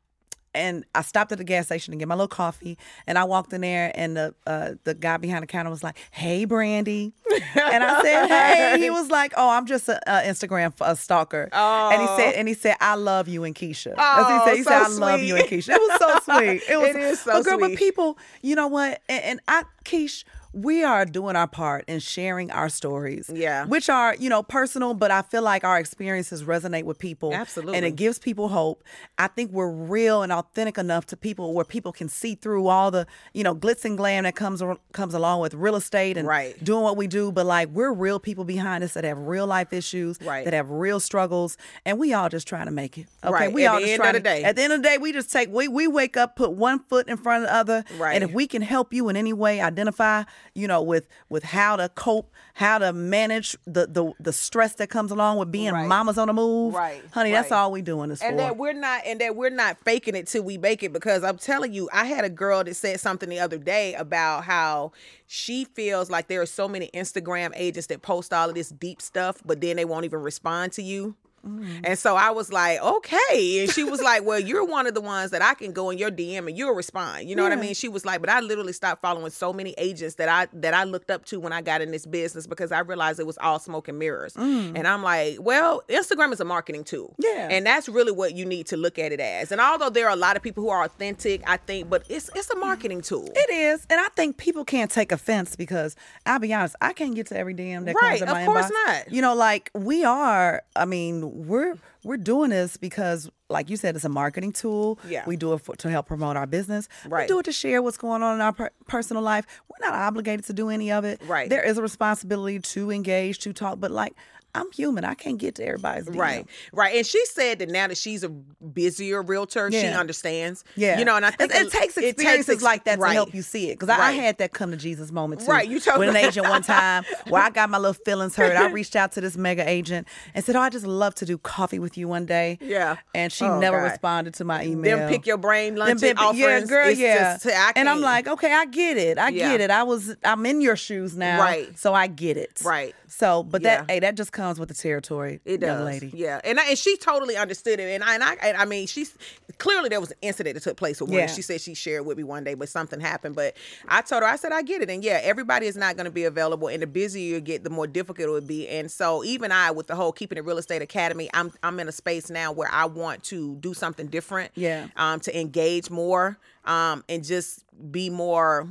and I stopped at the gas station to get my little coffee, and I walked in there, and the uh, the guy behind the counter was like, "Hey, Brandy," and I said, "Hey." He was like, "Oh, I'm just a, a Instagram f- a stalker," and he said, and he said, "I love you and Keisha." What he said. He Oh, said, so "I love you and sweet. Keisha." It was so sweet. It was. It is so but girl, sweet. But people, you know what? And, and I, Keish. We are doing our part in sharing our stories. Yeah. Which are, you know, personal, but I feel like our experiences resonate with people. Absolutely. And it gives people hope. I think we're real and authentic enough to people where people can see through all the, you know, glitz and glam that comes comes along with real estate and Right. doing what we do. But like we're real people behind us that have real life issues, Right. that have real struggles, and we all just trying to make it. Okay. Right. We At all the just end trying of the to- day. At the end of the day, we just take we we wake up, put one foot in front of the other. Right. And if we can help you in any way identify, you know, with with how to cope, how to manage the the, the stress that comes along with being Right. mamas on the move. Right, Honey, that's all we doing this and for. that we're not and that we're not faking it till we make it because i'm telling you i had a girl that said something the other day about how she feels like there are so many instagram agents that post all of this deep stuff but then they won't even respond to you Mm. and so I was like, okay. And she was like, well, you're one of the ones that I can go in your DM and you'll respond. You know what I mean? She was like, but I literally stopped following so many agents that I that I looked up to when I got in this business because I realized it was all smoke and mirrors. And I'm like, well, Instagram is a marketing tool. Mm. Yeah. And that's really what you need to look at it as. And although there are a lot of people who are authentic, I think, but it's it's a marketing tool. It is, and I think people can't take offense because I'll be honest, I can't get to every DM that Right, comes in my inbox. of course not. You know, like we are. I mean, we're we're doing this because, like you said, it's a marketing tool. Yeah. we do it for, to help promote our business. Right. We do it to share what's going on in our per- personal life. We're not obligated to do any of it. Right. There is a responsibility to engage, to talk, but like. I'm human. I can't get to everybody's DM. Right, right, and she said that now that she's a busier realtor, she understands. Yeah, you know, and I It- think it, takes experiences ex- like that right. to help you see it. Because I, I had that come to Jesus moment too. Right, you told with an agent one time where I got my little feelings hurt. I reached out to this mega agent and said, "Oh, I just love to do coffee with you one day." Yeah. and she Oh, never God. responded to my email. Them pick your brain lunch offerings. yeah, girl, yeah. Just, and I'm like, okay, I get it. I Yeah. get it. I was, I'm in your shoes now, Right. So I get it, Right. So, but that, hey, that just comes with the territory, It young does, lady. yeah, and I, and she totally understood it, and I and I, and I mean, she's clearly there was an incident that took place with one. Yeah. She said she shared with me one day, but something happened. But I told her, I said, I get it, and yeah, everybody is not going to be available, and the busier you get, the more difficult it would be. And so even I, with the whole keeping it real estate academy, I'm I'm in a space now where I want to do something different, Yeah. um, to engage more, um, and just be more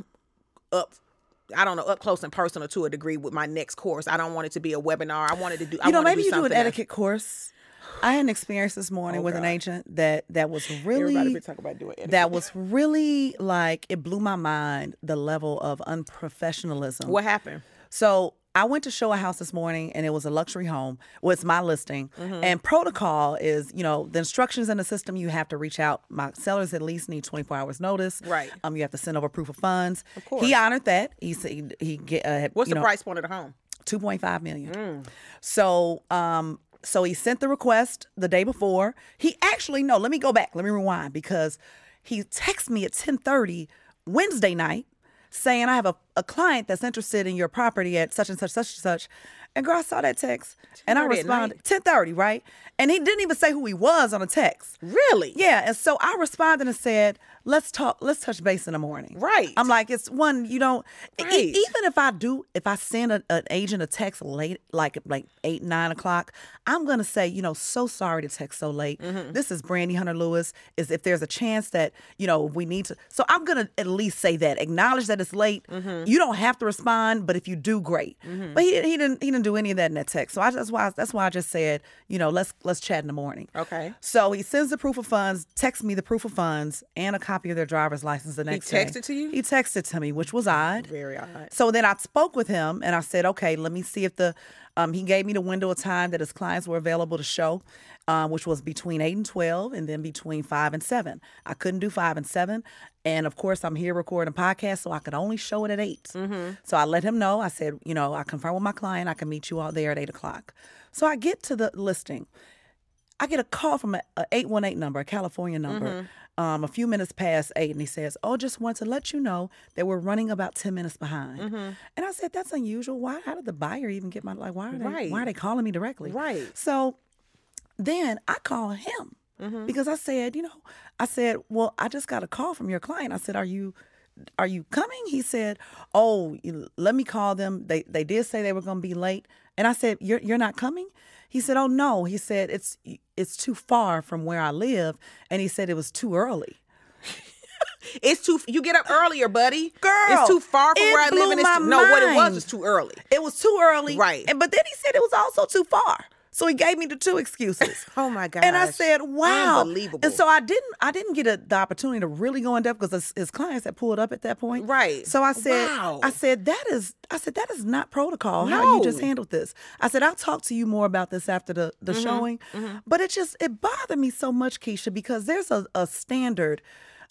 up. I don't know, up close and personal to a degree with my next course. I don't want it to be a webinar. I wanted to do. I you know, maybe do you do an else. etiquette course. I had an experience this morning Oh, with an agent that that was Everybody really been talking about doing etiquette. that was really like it blew my mind the level of unprofessionalism. What happened? So I went to show a house this morning and it was a luxury home. Well, it's my listing. Mm-hmm. And protocol is, you know, the instructions in the system, you have to reach out. My sellers at least need 24 hours notice. Right. Um, you have to send over proof of funds. Of course. He honored that. He said he, he get uh, What's the know, price point of the home? 2.5 million. Mm. So, um, so he sent the request the day before. He actually no, let me go back. Let me rewind because he texted me at 10:30 Wednesday night saying I have a, a client that's interested in your property at such and such such and such. And girl, I saw that text and I responded 10:30, right? And he didn't even say who he was on the text. Really? Yeah, and so I responded and said, "Let's talk. Let's touch base in the morning." Right. I'm like, it's one you don't. e- even if I do, if I send a, an agent a text late, like like eight nine o'clock, I'm gonna say, you know, so sorry to text so late. Mm-hmm. This is Brandy Hunter Lewis. Is if there's a chance that you know we need to. So I'm gonna at least say that, acknowledge that it's late. Mm-hmm. You don't have to respond, but if you do, great. But he, he didn't he didn't do any of that in that text. So I, that's why that's why I just said, you know, let's let's chat in the morning. Okay. So he sends the proof of funds, texts me the proof of funds, and a copy of their driver's license the next day. He texted to you? He texted to me, which was odd. Very odd. So then I spoke with him and I said, okay, let me see if the, um, he gave me the window of time that his clients were available to show, um, which was between 8 and 12 and then between 5 and 7. I couldn't do 5 and 7. And of course, I'm here recording a podcast, so I could only show it at 8. So I let him know. I said, you know, I confirmed with my client, I can meet you out there at 8 o'clock. So I get to the listing. I get a call from a, a 818 number, a California number, um, a few minutes past eight, and he says, "Oh, just want to let you know that we're running about 10 minutes behind." And I said, "That's unusual. Why? How did the buyer even get my like? Why are they? Right. Why are they calling me directly? Right. So then I call him because I said, you know, I said, well, I just got a call from your client. I said, are you? Are you coming? He said, "Oh, let me call them. They they did say they were going to be late." And I said, "You're you're not coming?" He said, "Oh no." He said, "It's it's too far from where I live." And he said it was too early. It's too. You get up earlier, buddy. Girl, it's too far from where I live. And it's too, no, what it was was too early. It was too early. Right. And but then he said it was also too far. So he gave me the two excuses. Oh my god! And I said, "Wow, Unbelievable. And so I didn't, I didn't get a, the opportunity to really go in depth because his, his clients had pulled up at that point. Right. So I said, Wow. I said that is, I said that is not protocol. How you just handled this. I said I'll talk to you more about this after the the Mm-hmm. showing. But it just it bothered me so much, Keisha, because there's a, a standard.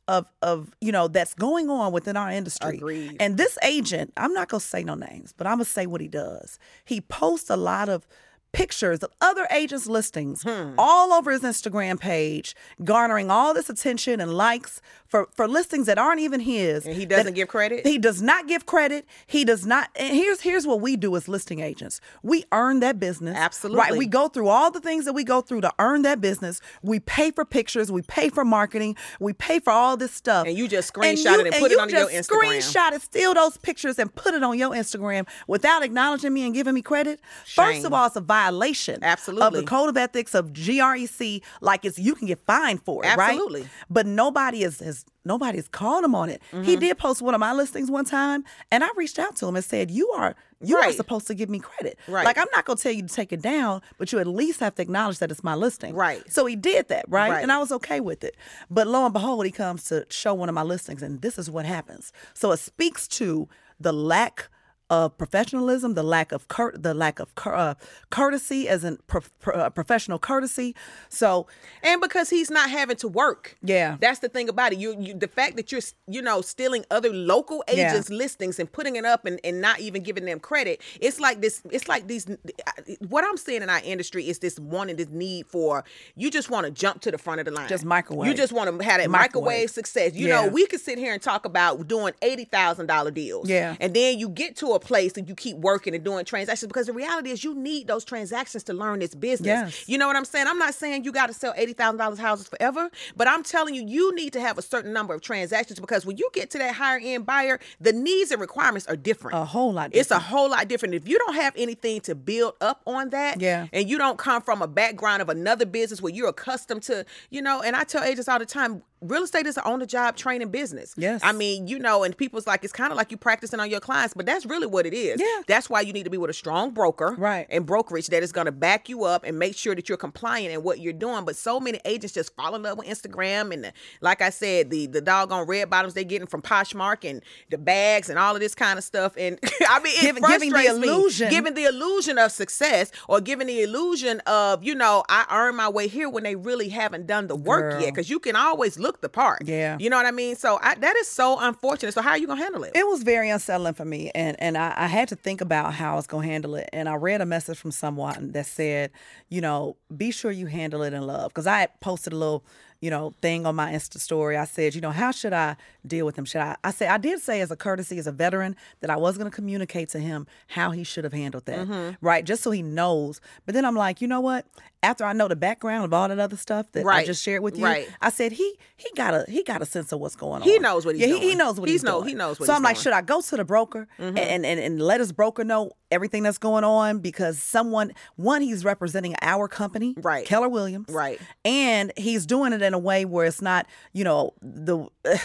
Of, of you know that's going on within our industry Agreed. and this agent i'm not going to say no names but i'm going to say what he does he posts a lot of pictures of other agents' listings Hmm. all over his Instagram page, garnering all this attention and likes for, for listings that aren't even his. And he doesn't give credit? He does not give credit. He does not. And here's here's what we do as listing agents. We earn that business. Absolutely. Right. We go through all the things that we go through to earn that business. We pay for pictures. We pay for marketing. We pay for all this stuff. And you just screenshot it and put it on your just Instagram. Screenshot it, steal those pictures, and put it on your Instagram without acknowledging me and giving me credit. First of all, it's a violation Absolutely. of the code of ethics of GREC. Like it's you can get fined for it, right? Absolutely. right? But nobody is has nobody's called him on it. He Mm-hmm. did post one of my listings one time, and I reached out to him and said, "You are you are Right. supposed to give me credit. Right. Like I'm not gonna tell you to take it down, but you at least have to acknowledge that it's my listing. Right. So he did that, right? Right. And I was okay with it. But lo and behold, he comes to show one of my listings, and this is what happens. So it speaks to the lack of professionalism, the lack of cur- the lack of cur- uh, courtesy as in pro- pro- uh, professional courtesy. So and because he's not having to work. Yeah. that's the thing about it. You, you the fact that you're you know stealing other local Yeah. agents' listings and putting it up and, and not even giving them credit. It's like this. It's like these. What I'm seeing in our industry is this wanting this need for you just want to jump to the front of the line. Just microwave. You just want to have that Microwave. microwave, success. You Yeah. know, we could sit here and talk about doing eighty thousand dollar deals. Yeah. and then you get to a place and you keep working and doing transactions because the reality is you need those transactions to learn this business. Yes. You know what I'm saying? I'm not saying you got to sell eighty thousand dollars houses forever, but I'm telling you, you need to have a certain number of transactions because when you get to that higher end buyer, the needs and requirements are different. A whole lot It's a whole lot different. If you don't have anything to build up on that, Yeah. and you don't come from a background of another business where you're accustomed to, you know, and I tell agents all the time, real estate is an on the job training business. Yes. I mean, you know, and people's like it's kind of like you practicing on your clients, but that's really what it is. Yeah. That's why you need to be with a strong broker Right. and brokerage that is going to back you up and make sure that you're compliant in what you're doing. But so many agents just fall in love with Instagram and, the, like I said, the the doggone red bottoms they're getting from Poshmark and the bags and all of this kind of stuff. And I mean, it Giving- giving the frustrates me. illusion- giving the illusion of success or giving the illusion of you know I earned my way here when they really haven't done the work Girl. yet. Because you can always look the part. Yeah. you know what I mean. So I, that is so unfortunate. So how are you gonna handle it? It was very unsettling for me, and and I, I had to think about how I was gonna handle it. And I read a message from someone that said, you know, be sure you handle it in love, because I had posted a little, you know, thing on my Insta story. I said, you know, how should I deal with him? Should I? I said I did say as a courtesy, as a veteran, that I was gonna communicate to him how he should have handled that, Mm-hmm. right? Just so he knows. But then I'm like, you know what? After I know the background of all that other stuff that I Right. just shared with you, Right. I said he he got a he got a sense of what's going on. He knows what he's yeah, He, he knows what He's he's, know- doing. he knows what so I'm like, should I go to the broker Mm-hmm. and, and and let his broker know everything that's going on because someone one he's representing our company, Right. Keller Williams, Right. and he's doing it in a way where it's not, you know, the it-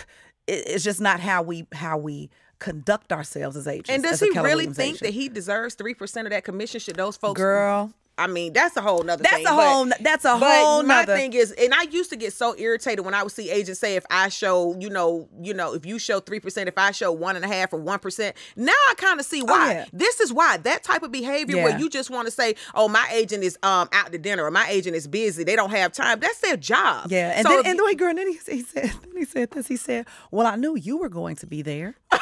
it's just not how we how we conduct ourselves as agents. And does he really think that he deserves three percent of that commission? Should those folks, Girl. I mean, that's a whole nother. That's thing, a but- whole- that's a whole My nother- thing is, and I used to get so irritated when I would see agents say, if I show, you know, you know, if you show three percent, if I show one and a half or one percent. Now I kind of see why. Oh, yeah. This is why that type of behavior Yeah. where you just want to say, oh, my agent is um out to dinner or my agent is busy, they don't have time. That's their job. Yeah, and So then if and the way girl, and then he, he said, then he said this. He said, "Well, I knew you were going to be there."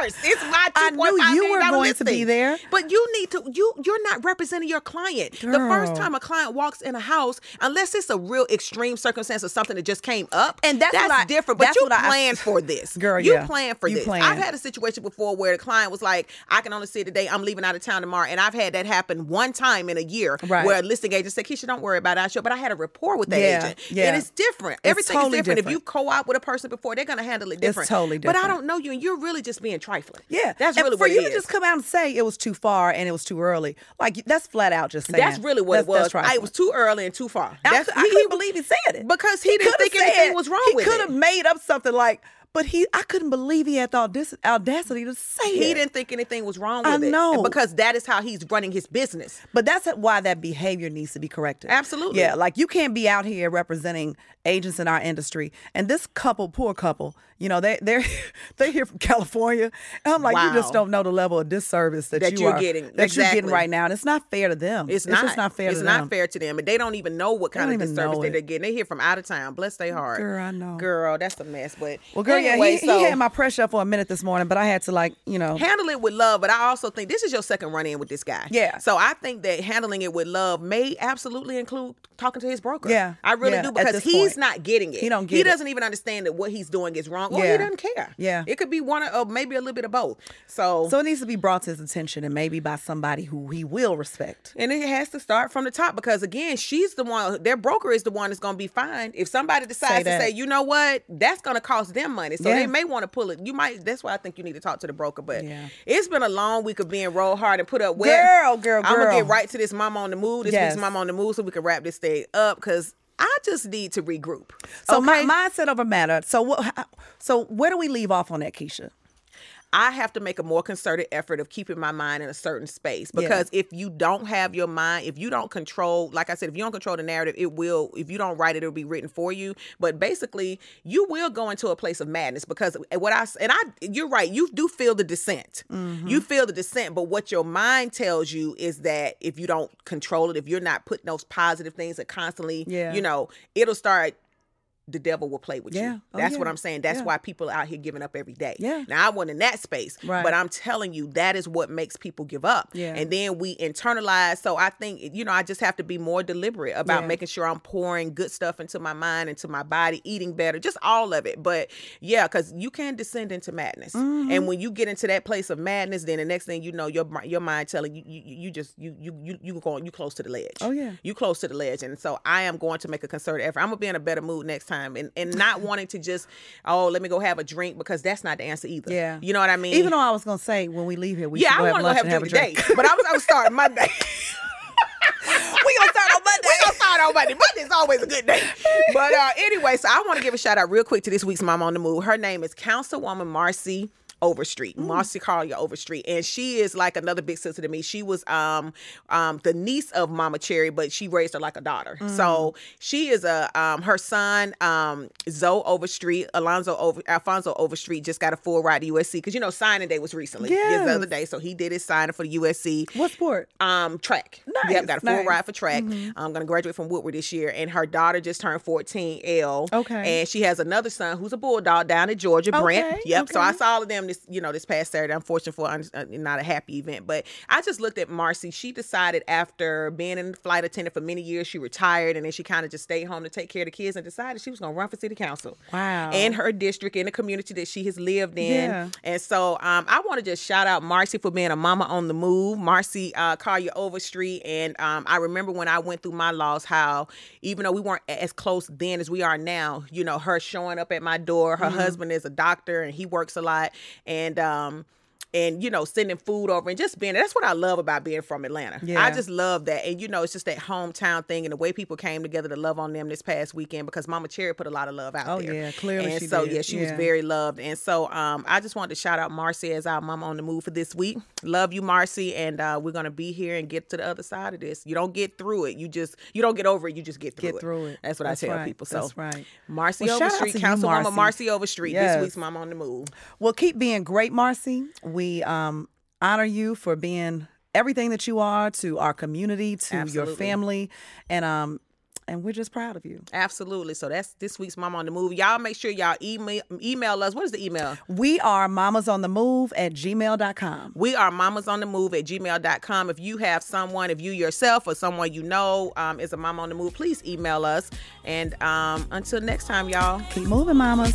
Course, it's my. I $2.5 knew you were going to be there. But you need to. You you're not representing your client. The first time a client walks in a house, unless it's a real extreme circumstance or something that just came up, And that's what I- different. But that's you what I- plan for this, Girl, You yeah. plan for You this. I've had a situation before where the client was like, "I can only see today. I'm leaving out of town tomorrow," and I've had that happen one time in a year, Right. where a listing agent said, "Keisha, don't worry about it. I show." But I had a rapport with that Yeah, agent, yeah. and it's different. Everything totally is different. If you co-op with a person before, they're gonna handle it different. It's totally different. But I don't know you, and you're really just being trifling. Yeah, that's And really for what you to just come out and say it was too far and it was too early. Like that's flat out just saying. That's really what That's- it was. that's I, it was too early and too far. I, I couldn't believe he said it because he, didn't think anything was wrong he with could have made up something like, but he, I couldn't believe he had the audac- audacity to say He it. didn't think anything was wrong I with it. know. Because that is how he's running his business. But that's why that behavior needs to be corrected. Absolutely. Yeah, like you can't be out here representing agents in our industry. And this couple, poor couple, you know, they they're they're here from California. And I'm like, you just don't know the level of disservice that, That you you're are getting. that you're getting right now. And it's not fair to them. It's, not. just not fair to them. It's not them. fair to them, and they don't even know what kind of disservice that they're getting. They're here from out of town. Bless their heart. Girl, I know. Girl, that's a mess. But Well, girl, anyway, yeah, he, so he had my pressure for a minute this morning, but I had to like, you know, handle it with love. But I also think this is your second run in with this guy. Yeah. So I think that handling it with love may absolutely include talking to his broker. Yeah. I really Yeah, do because he's point. not getting it. He don't He get it. doesn't even understand that what he's doing is wrong, or Yeah. he doesn't care. Yeah. It could be one of, or maybe a little bit of both. So. so it needs to be brought to his attention and maybe by somebody who he will respect. and it has to start from the top because again, she's the one. Their broker is the one that's going to be fined if somebody decides to say, you know what, that's going to cost them money. So Yeah. they may want to pull it. You might. That's why I think you need to talk to the broker. But Yeah. it's been a long week of being roll hard and put up. Wet. Girl, girl, girl. I'm gonna get right to this mama on the move. This Yes. week's mama on the move, so we can wrap this thing up because I just need to regroup. So okay? my mindset over matter. So what? So where do we leave off on that, Keisha? I have to make a more concerted effort of keeping my mind in a certain space because if you don't have your mind, if you don't control, like I said, if you don't control the narrative, it will. If you don't write it, it'll be written for you. But basically, you will go into a place of madness because what I and I, you're right. You do feel the descent. Mm-hmm. You feel the descent, but what your mind tells you is that if you don't control it, if you're not putting those positive things that constantly, Yeah. you know, it'll start. The devil will play with Yeah. you. Oh, That's what. I'm saying. That's Yeah. why people are out here giving up every day. Yeah. Now I wasn't in that space, Right. but I'm telling you that is what makes people give up. Yeah. And then we internalize. So I think you know I just have to be more deliberate about Yeah. making sure I'm pouring good stuff into my mind, into my body, eating better, just all of it. But yeah, because you can descend into madness, Mm-hmm. and when you get into that place of madness, then the next thing you know, your your mind telling you you, you just you you you you going you close to the ledge. Oh, yeah. you close to the ledge, and so I am going to make a concerted effort. I'm gonna be in a better mood next time, and and not wanting to just oh let me go have a drink because that's not the answer either. Yeah. you know what I mean. Even though I was gonna say when we leave here, we yeah, should I have want to have have a drink drink. today, but I was I was starting Monday. we gonna start on Monday. we gonna start on Monday. Monday's always a good day. But uh, anyway, so I want to give a shout out real quick to this week's Mom on the Move. Her name is Councilwoman Marcy. Overstreet, Marcy Collier Overstreet, and she is like another big sister to me. She was um um the niece of Mama Cherry, but she raised her like a daughter. So she is a um her son um Zoe Overstreet, Alonzo Over Alfonso Overstreet just got a full ride to USC because you know signing day was recently, yes, the other day. So he did his signing for the USC. What sport? Um, track. Nice, Yep, got a full nice. Mm-hmm. ride for track. I'm gonna graduate from Woodward this year, and her daughter just turned 14. L. Okay. And she has another son who's a bulldog down in Georgia, Brent. Okay, Yep. So I okay. saw all of them this, you know, this past Saturday. Unfortunately for un- uh, not a happy event, but I just looked at Marcy. She decided after being in flight attendant for many years, she retired, and then she kind of just stayed home to take care of the kids, and decided she was gonna run for city council. Wow. In her district, in the community that she has lived in. Yeah. And so um, I want to just shout out Marcy for being a mama on the move. Marcy uh, Collier Overstreet. And um, I remember when I went through my loss, how even though we weren't as close then as we are now, you know, her showing up at my door. Mm-hmm. Her husband is a doctor and he works a lot. And, um, and you know sending food over and just being that's what i love about being from atlanta Yeah. i just love that and you know it's just that hometown thing and the way people came together to love on them this past weekend because mama cherry put a lot of love out Oh, there yeah, clearly and so did. yeah she was very loved and so um i just wanted to shout out marcy as our mama on the move for this week love you marcy and uh we're gonna be here and get to the other side of this you don't get through it you just you don't get over it you just get through Get it through it. that's what That's i tell right. people so That's right. marcy Well, overstreet councilwoman Marcy. marcy overstreet Yes. this week's mama on the move Well, keep being great, Marcy. We um, honor you for being everything that you are to our community, to your family, and um, and we're just proud of you. Absolutely. So that's this week's Mama on the Move. Y'all make sure y'all email email us. What is the email? We are mamas on the move at gmail.com. We are mamas on the move at gmail.com. If you have someone, if you yourself or someone you know um, is a mama on the move, please email us. And um, until next time, y'all. Keep moving, mamas.